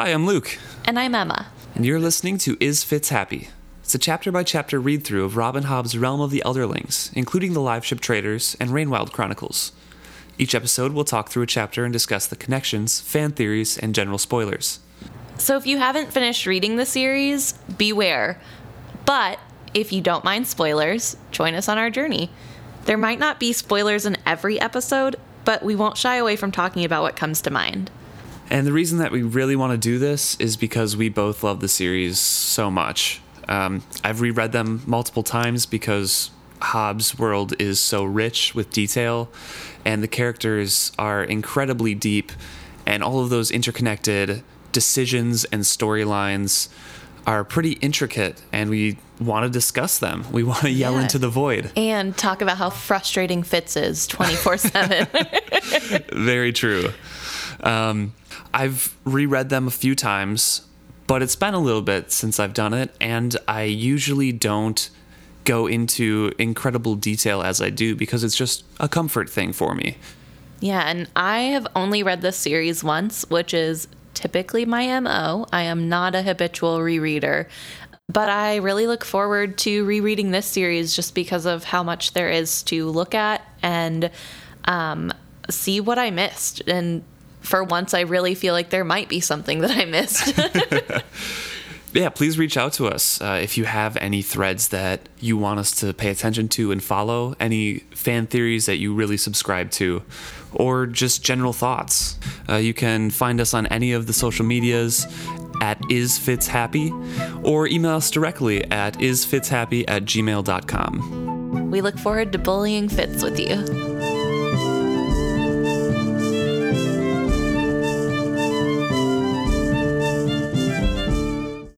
Hi, I'm Luke, And I'm Emma. and you're listening to Is Fitz Happy? It's a chapter by chapter read through of Robin Hobb's Realm of the Elderlings, including the Live Ship Traders and Rainwild Chronicles. Each episode, we'll talk through a chapter and discuss the connections, fan theories, and general spoilers. So if you haven't finished reading the series, beware. But if you don't mind spoilers, join us on our journey. There might not be spoilers in every episode, but we won't shy away from talking about what comes to mind. And the reason that we really want to do this is because we both love the series so much. Um, I've reread them multiple times because Hobb's world is so rich with detail, and the characters are incredibly deep, and all of those interconnected decisions and storylines are pretty intricate, and we want to discuss them. We want to yell Yeah. into the void. And talk about how frustrating Fitz is 24 7. Very true. Um, I've reread them a few times, but it's been a little bit since I've done it, and I usually don't go into incredible detail as I do because it's just a comfort thing for me. Yeah, and I have only read this series once, which is typically my MO. I am not a habitual rereader, but I really look forward to rereading this series just because of how much there is to look at and um, see what I missed. And for once, I really feel like there might be something that I missed. Yeah, please reach out to us uh, if you have any threads that you want us to pay attention to and follow, any fan theories that you really subscribe to, or just general thoughts. Uh, you can find us on any of the social medias at isfitzhappy or email us directly at isfitzhappy at gmail.com. we look forward to bullying Fitz with you.